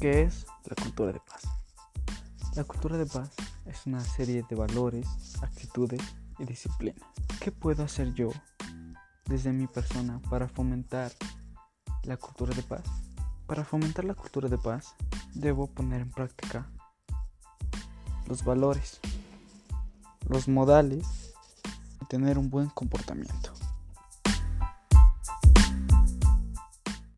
¿Qué es la cultura de paz? La cultura de paz es una serie de valores, actitudes y disciplinas. ¿Qué puedo hacer yo desde mi persona para fomentar la cultura de paz? Para fomentar la cultura de paz debo poner en práctica los valores, los modales y tener un buen comportamiento.